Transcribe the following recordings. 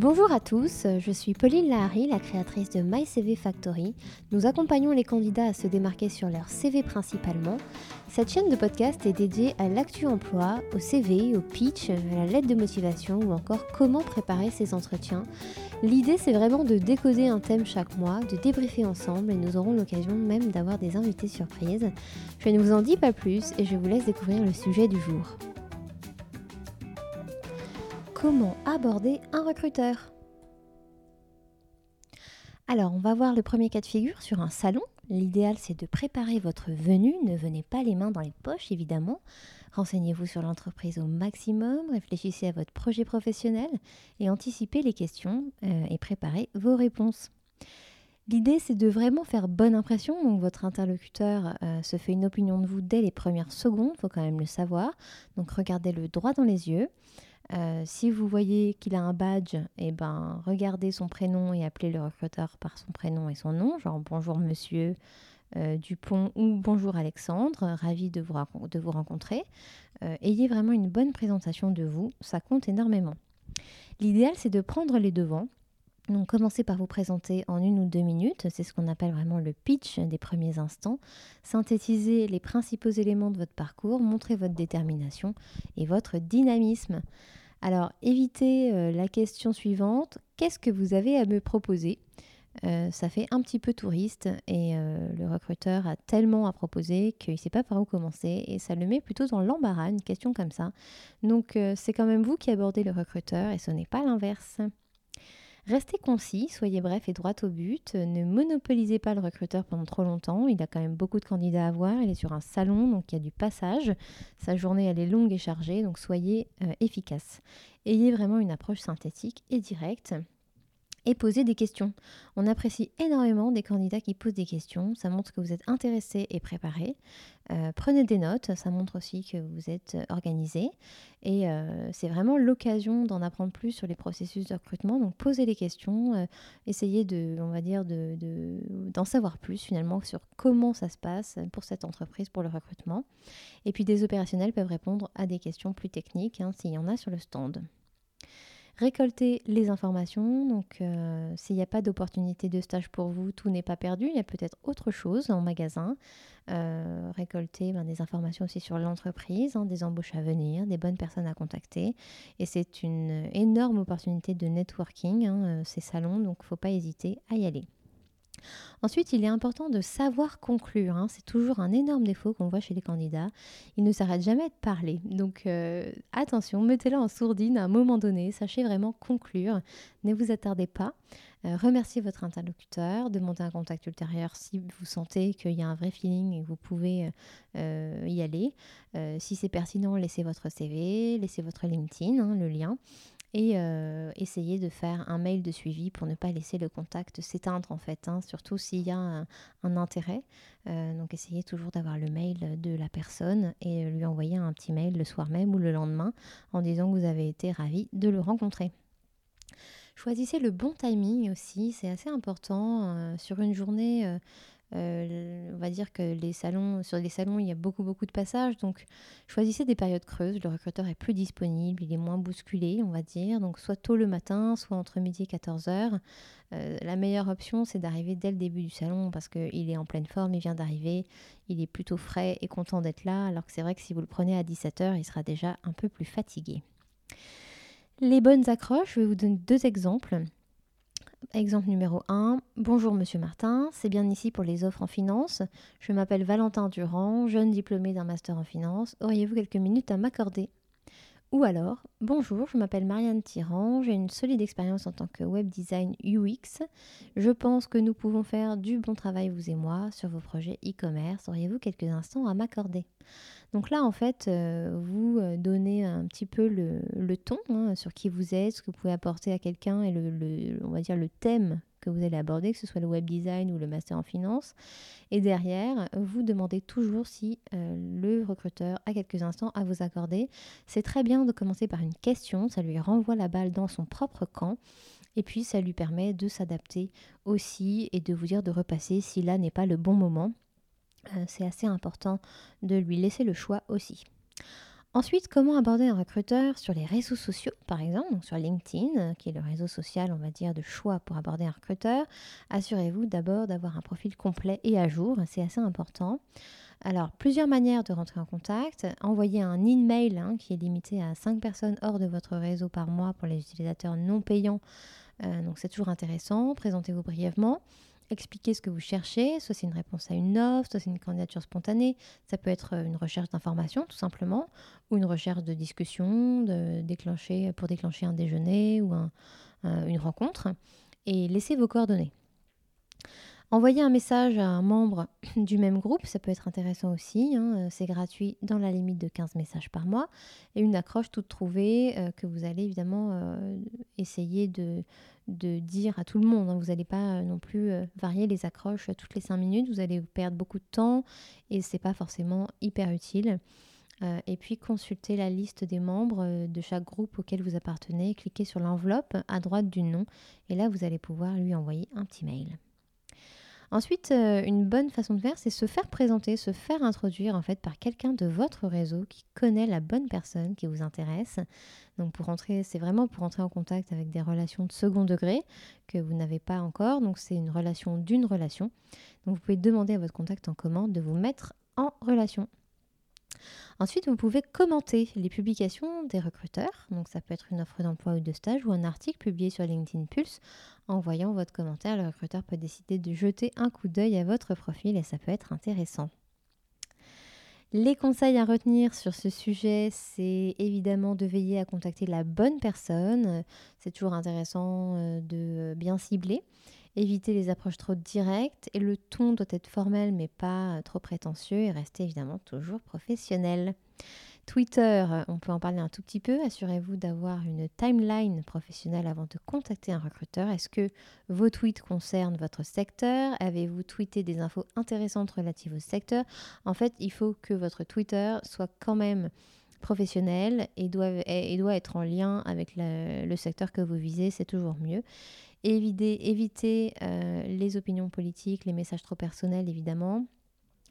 Bonjour à tous, je suis Pauline Lahari, la créatrice de MyCV Factory. Nous accompagnons les candidats à se démarquer sur leur CV principalement. Cette chaîne de podcast est dédiée à l'actu emploi, au CV, au pitch, à la lettre de motivation ou encore comment préparer ses entretiens. L'idée c'est vraiment de décoder un thème chaque mois, de débriefer ensemble et nous aurons l'occasion même d'avoir des invités surprises. Je ne vous en dis pas plus et je vous laisse découvrir le sujet du jour. Comment aborder un recruteur Alors, on va voir le premier cas de figure sur un salon. L'idéal, c'est de préparer votre venue. Ne venez pas les mains dans les poches, évidemment. Renseignez-vous sur l'entreprise au maximum, réfléchissez à votre projet professionnel et anticipez les questions euh, et préparez vos réponses. L'idée, c'est de vraiment faire bonne impression. Donc, votre interlocuteur euh, se fait une opinion de vous dès les premières secondes, il faut quand même le savoir. Donc, regardez-le droit dans les yeux. Euh, si vous voyez qu'il a un badge, eh ben, regardez son prénom et appelez le recruteur par son prénom et son nom, genre bonjour monsieur euh, Dupont ou bonjour Alexandre, ravi de vous, rencontrer. Euh, ayez vraiment une bonne présentation de vous, ça compte énormément. L'idéal, c'est de prendre les devants. Donc, commencez par vous présenter en une ou deux minutes, c'est ce qu'on appelle vraiment le pitch des premiers instants. Synthétisez les principaux éléments de votre parcours, montrez votre détermination et votre dynamisme. Alors, évitez euh, la question suivante, qu'est-ce que vous avez à me proposer? Euh, ça fait un petit peu touriste et euh, le recruteur a tellement à proposer qu'il ne sait pas par où commencer et ça le met plutôt dans l'embarras, une question comme ça. Donc c'est quand même vous qui abordez le recruteur et ce n'est pas l'inverse. Restez concis, soyez bref et droit au but. Ne monopolisez pas le recruteur pendant trop longtemps. Il a quand même beaucoup de candidats à voir. Il est sur un salon, donc il y a du passage. Sa journée, elle est longue et chargée, donc soyez euh, efficace. Ayez vraiment une approche synthétique et directe et poser des questions. On apprécie énormément des candidats qui posent des questions, ça montre que vous êtes intéressé et préparé. Euh, prenez des notes, ça montre aussi que vous êtes organisé et euh, c'est vraiment l'occasion d'en apprendre plus sur les processus de recrutement. Donc posez les questions, euh, essayez de, on va d'en savoir plus finalement sur comment ça se passe pour cette entreprise, pour le recrutement. Et puis des opérationnels peuvent répondre à des questions plus techniques hein, s'il y en a sur le stand récolter les informations. Donc, euh, s'il n'y a pas d'opportunité de stage pour vous, tout n'est pas perdu. Il y a peut-être autre chose en magasin. Euh, récolter ben, des informations aussi sur l'entreprise, hein, des embauches à venir, des bonnes personnes à contacter. Et c'est une énorme opportunité de networking, hein, euh, ces salons, donc il ne faut pas hésiter à y aller. Ensuite, il est important de savoir conclure. Hein. C'est toujours un énorme défaut qu'on voit chez les candidats. Ils ne s'arrêtent jamais de parler. Donc euh, attention, mettez-la en sourdine à un moment donné. Sachez vraiment conclure. Ne vous attardez pas. Euh, remerciez votre interlocuteur, demandez un contact ultérieur si vous sentez qu'il y a un vrai feeling et que vous pouvez euh, y aller. si c'est pertinent, laissez votre CV, laissez votre LinkedIn, hein, le lien et euh, essayer de faire un mail de suivi pour ne pas laisser le contact s'éteindre en fait, hein, surtout s'il y a un, intérêt. Euh, donc essayez toujours d'avoir le mail de la personne et lui envoyer un petit mail le soir même ou le lendemain en disant que vous avez été ravi de le rencontrer. Choisissez le bon timing aussi, c'est assez important. Euh, sur une journée, euh, on va dire que sur les salons, il y a beaucoup beaucoup de passages, donc choisissez des périodes creuses. Le recruteur est plus disponible, il est moins bousculé, on va dire, donc soit tôt le matin, soit entre midi et 14 heures. Euh, la meilleure option, c'est d'arriver dès le début du salon parce qu'il est en pleine forme, il vient d'arriver, il est plutôt frais et content d'être là, alors que c'est vrai que si vous le prenez à 17 heures, il sera déjà un peu plus fatigué. Les bonnes accroches, je vais vous donner deux exemples. Exemple numéro 1. Bonjour Monsieur Martin, c'est bien ici pour les offres en finance. Je m'appelle Valentin Durand, jeune diplômé d'un master en finance. Auriez-vous quelques minutes à m'accorder? Ou alors, bonjour, je m'appelle Marianne Tyran, j'ai une solide expérience en tant que web design UX. Je pense que nous pouvons faire du bon travail, vous et moi, sur vos projets e-commerce. Auriez-vous quelques instants à m'accorder? Donc là, en fait, euh, vous euh, donnez un petit peu le, ton hein, sur qui vous êtes, ce que vous pouvez apporter à quelqu'un et le, on va dire le thème que vous allez aborder, que ce soit le web design ou le master en finance. Et derrière, vous demandez toujours si euh, le recruteur a quelques instants à vous accorder. C'est très bien de commencer par une question, ça lui renvoie la balle dans son propre camp. Et puis, ça lui permet de s'adapter aussi et de vous dire de repasser si là n'est pas le bon moment. Euh, c'est assez important de lui laisser le choix aussi. Ensuite, comment aborder un recruteur sur les réseaux sociaux, par exemple, sur LinkedIn, qui est le réseau social, on va dire, de choix pour aborder un recruteur? Assurez-vous d'abord d'avoir un profil complet et à jour, c'est assez important. Alors, plusieurs manières de rentrer en contact. Envoyer un email hein, qui est limité à 5 personnes hors de votre réseau par mois pour les utilisateurs non payants. Euh, donc, c'est toujours intéressant. Présentez-vous brièvement expliquer ce que vous cherchez, soit c'est une réponse à une offre, soit c'est une candidature spontanée, ça peut être euh, une recherche d'information tout simplement, ou une recherche de discussion, de pour déclencher un déjeuner ou une rencontre, et laissez vos coordonnées. Envoyer un message à un membre du même groupe, ça peut être intéressant aussi. Hein, euh, c'est gratuit dans la limite de 15 messages par mois. Et une accroche toute trouvée euh, que vous allez évidemment euh, essayer de, dire à tout le monde. Hein. Vous n'allez pas non plus varier les accroches toutes les 5 minutes. Vous allez perdre beaucoup de temps et c'est pas forcément hyper utile. et puis consultez la liste des membres de chaque groupe auquel vous appartenez. Cliquez sur l'enveloppe à droite du nom et là vous allez pouvoir lui envoyer un petit mail. Ensuite, euh, une bonne façon de faire, c'est se faire présenter, se faire introduire en fait par quelqu'un de votre réseau qui connaît la bonne personne qui vous intéresse. Donc pour rentrer, c'est vraiment pour entrer en contact avec des relations de second degré que vous n'avez pas encore. Donc c'est une relation d'une relation. Donc vous pouvez demander à votre contact en commande de vous mettre en relation. Ensuite, vous pouvez commenter les publications des recruteurs. Donc, ça peut être une offre d'emploi ou de stage ou un article publié sur LinkedIn Pulse. En voyant votre commentaire, le recruteur peut décider de jeter un coup d'œil à votre profil et ça peut être intéressant. Les conseils à retenir sur ce sujet, c'est évidemment de veiller à contacter la bonne personne. C'est toujours intéressant euh, de bien cibler. Éviter les approches trop directes et le ton doit être formel mais pas trop prétentieux et rester évidemment toujours professionnel. Twitter, on peut en parler un tout petit peu. Assurez-vous d'avoir une timeline professionnelle avant de contacter un recruteur. Est-ce que vos tweets concernent votre secteur? Avez-vous tweeté des infos intéressantes relatives au secteur? En fait, il faut que votre Twitter soit quand même professionnel et doit être en lien avec le secteur que vous visez. C'est toujours mieux. Éviter, euh, les opinions politiques, les messages trop personnels, évidemment.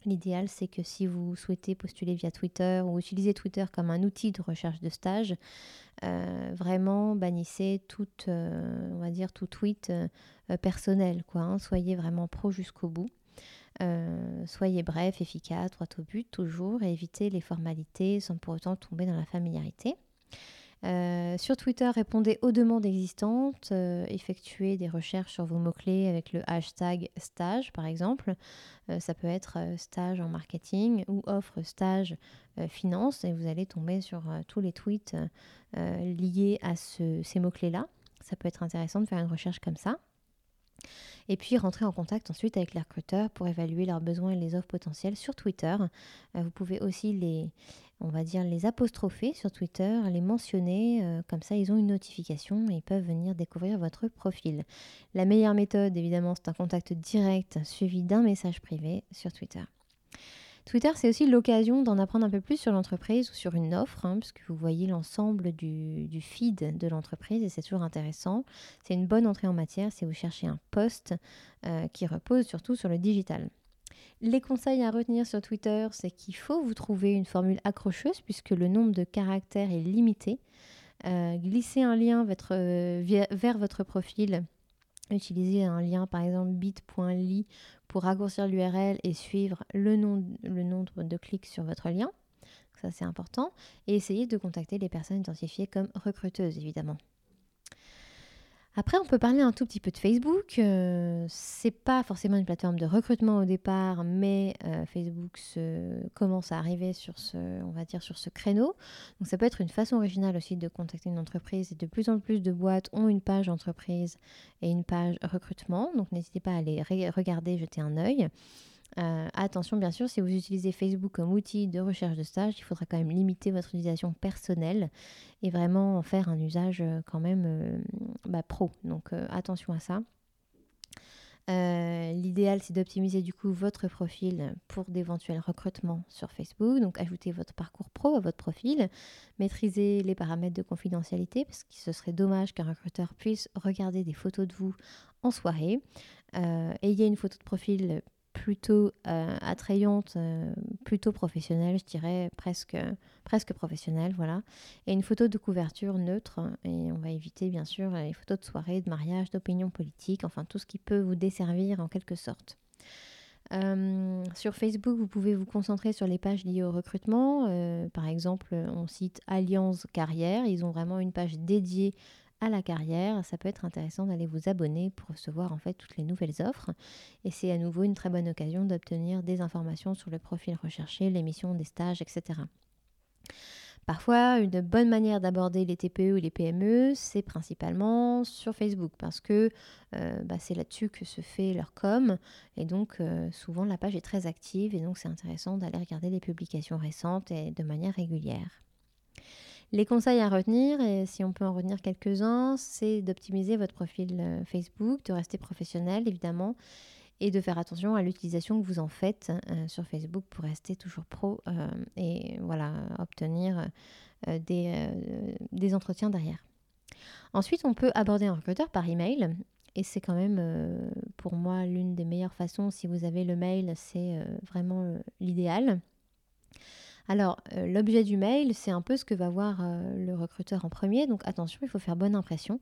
L'idéal, c'est que si vous souhaitez postuler via Twitter ou utiliser Twitter comme un outil de recherche de stage, euh, vraiment bannissez tout, euh, tout tweet personnel. Quoi, hein. Soyez vraiment pro jusqu'au bout. soyez bref, efficace, droit au but toujours et évitez les formalités sans pour autant tomber dans la familiarité. Euh, sur Twitter, répondez aux demandes existantes, euh, effectuez des recherches sur vos mots-clés avec le hashtag stage par exemple. Euh, ça peut être stage en marketing ou offre stage finance et vous allez tomber sur tous les tweets liés à ces mots-clés-là. Ça peut être intéressant de faire une recherche comme ça. Et puis rentrer en contact ensuite avec les recruteurs pour évaluer leurs besoins et les offres potentielles sur Twitter. vous pouvez aussi les, on va dire, les apostropher sur Twitter, les mentionner, euh, comme ça ils ont une notification et ils peuvent venir découvrir votre profil. La meilleure méthode, évidemment, c'est un contact direct suivi d'un message privé sur Twitter. Twitter, c'est aussi l'occasion d'en apprendre un peu plus sur l'entreprise ou sur une offre, hein, puisque vous voyez l'ensemble du, feed de l'entreprise et c'est toujours intéressant. C'est une bonne entrée en matière si vous cherchez un poste euh, qui repose surtout sur le digital. Les conseils à retenir sur Twitter, c'est qu'il faut vous trouver une formule accrocheuse puisque le nombre de caractères est limité. Euh, glisser un lien euh, vers votre profil. Utilisez un lien par exemple bit.ly pour raccourcir l'URL et suivre le, le nombre de clics sur votre lien. Ça c'est important. Et essayez de contacter les personnes identifiées comme recruteuses évidemment. Après, on peut parler un tout petit peu de Facebook. Euh, c'est pas forcément une plateforme de recrutement au départ, mais euh, Facebook se, commence à arriver sur ce, on va dire, sur ce créneau. Donc, ça peut être une façon originale aussi de contacter une entreprise. Et de plus en plus de boîtes ont une page entreprise et une page recrutement. Donc, n'hésitez pas à aller regarder, jeter un œil. Euh, attention, bien sûr, si vous utilisez Facebook comme outil de recherche de stage, il faudra quand même limiter votre utilisation personnelle et vraiment en faire un usage euh, quand même euh, bah, pro. Donc attention à ça. L'idéal, c'est d'optimiser du coup votre profil pour d'éventuels recrutements sur Facebook. Donc, ajoutez votre parcours pro à votre profil, maîtrisez les paramètres de confidentialité parce que ce serait dommage qu'un recruteur puisse regarder des photos de vous en soirée. ayez une photo de profil plutôt attrayante, plutôt professionnelle, je dirais presque, presque professionnelle, voilà. Et une photo de couverture neutre, et on va éviter bien sûr les photos de soirée, de mariage, d'opinion politique, enfin tout ce qui peut vous desservir en quelque sorte. Euh, sur Facebook, vous pouvez vous concentrer sur les pages liées au recrutement. Euh, par exemple, on cite Alliance Carrière. Ils ont vraiment une page dédiée à la carrière. Ça peut être intéressant d'aller vous abonner pour recevoir en fait toutes les nouvelles offres. Et c'est à nouveau une très bonne occasion d'obtenir des informations sur le profil recherché, les missions, des stages, etc. Parfois, une bonne manière d'aborder les TPE ou les PME, c'est principalement sur Facebook parce que euh, bah, c'est là-dessus que se fait leur com. Et donc, euh, souvent, la page est très active et donc c'est intéressant d'aller regarder les publications récentes et de manière régulière. Les conseils à retenir, et si on peut en retenir quelques-uns, c'est d'optimiser votre profil euh, Facebook, de rester professionnel évidemment, et de faire attention à l'utilisation que vous en faites euh, sur Facebook pour rester toujours pro euh, et voilà, obtenir des, des, entretiens derrière. Ensuite, on peut aborder un recruteur par email. Et c'est quand même pour moi l'une des meilleures façons. Si vous avez le mail, c'est vraiment l'idéal. Alors, euh, l'objet du mail, c'est un peu ce que va voir euh, le recruteur en premier. Donc, attention, il faut faire bonne impression.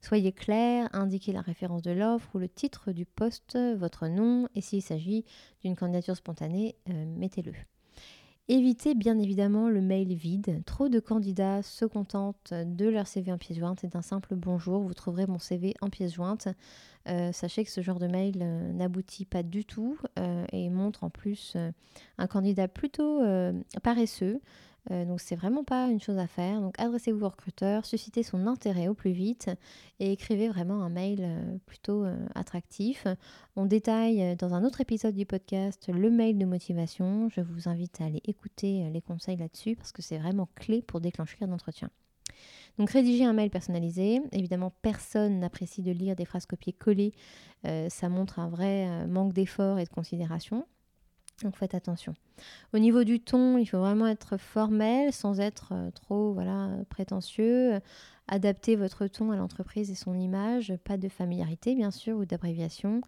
Soyez clair, indiquez la référence de l'offre ou le titre du poste, votre nom, et s'il s'agit d'une candidature spontanée, euh, mettez-le. Évitez bien évidemment le mail vide. Trop de candidats se contentent de leur CV en pièce jointe et d'un simple bonjour. Vous trouverez mon CV en pièce jointe. Euh, sachez que ce genre de mail euh, n'aboutit pas du tout euh, et montre en plus un candidat plutôt paresseux. Donc c'est vraiment pas une chose à faire. Donc adressez-vous au recruteur, suscitez son intérêt au plus vite et écrivez vraiment un mail plutôt attractif. On détaille dans un autre épisode du podcast le mail de motivation. Je vous invite à aller écouter les conseils là-dessus parce que c'est vraiment clé pour déclencher un entretien. Donc rédiger un mail personnalisé, évidemment personne n'apprécie de lire des phrases copiées-collées, euh, ça montre un vrai euh, manque d'effort et de considération. Donc faites attention. Au niveau du ton, il faut vraiment être formel sans être euh, trop voilà, prétentieux. Adaptez votre ton à l'entreprise et son image. Pas de familiarité bien sûr ou d'abréviation.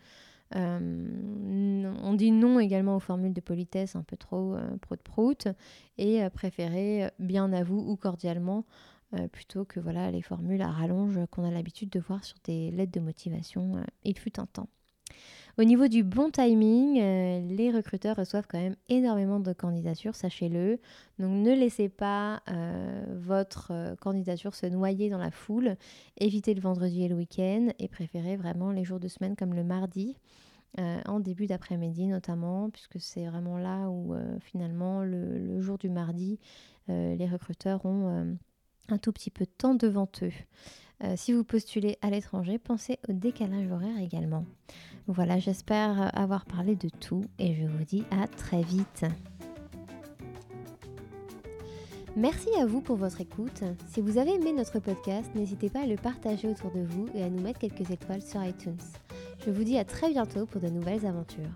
on dit non également aux formules de politesse un peu trop prout-prout et préférez bien à vous ou cordialement euh, plutôt que voilà les formules à rallonge qu'on a l'habitude de voir sur des lettres de motivation. Euh, il fut un temps. Au niveau du bon timing, euh, les recruteurs reçoivent quand même énormément de candidatures, sachez-le. Donc ne laissez pas votre candidature se noyer dans la foule. Évitez le vendredi et le week-end et préférez vraiment les jours de semaine comme le mardi. en début d'après-midi notamment, puisque c'est vraiment là où finalement le, jour du mardi, les recruteurs ont un tout petit peu de temps devant eux. Euh, si vous postulez à l'étranger, pensez au décalage horaire également. Voilà, j'espère avoir parlé de tout et je vous dis à très vite. Merci à vous pour votre écoute. Si vous avez aimé notre podcast, n'hésitez pas à le partager autour de vous et à nous mettre quelques étoiles sur iTunes. Je vous dis à très bientôt pour de nouvelles aventures.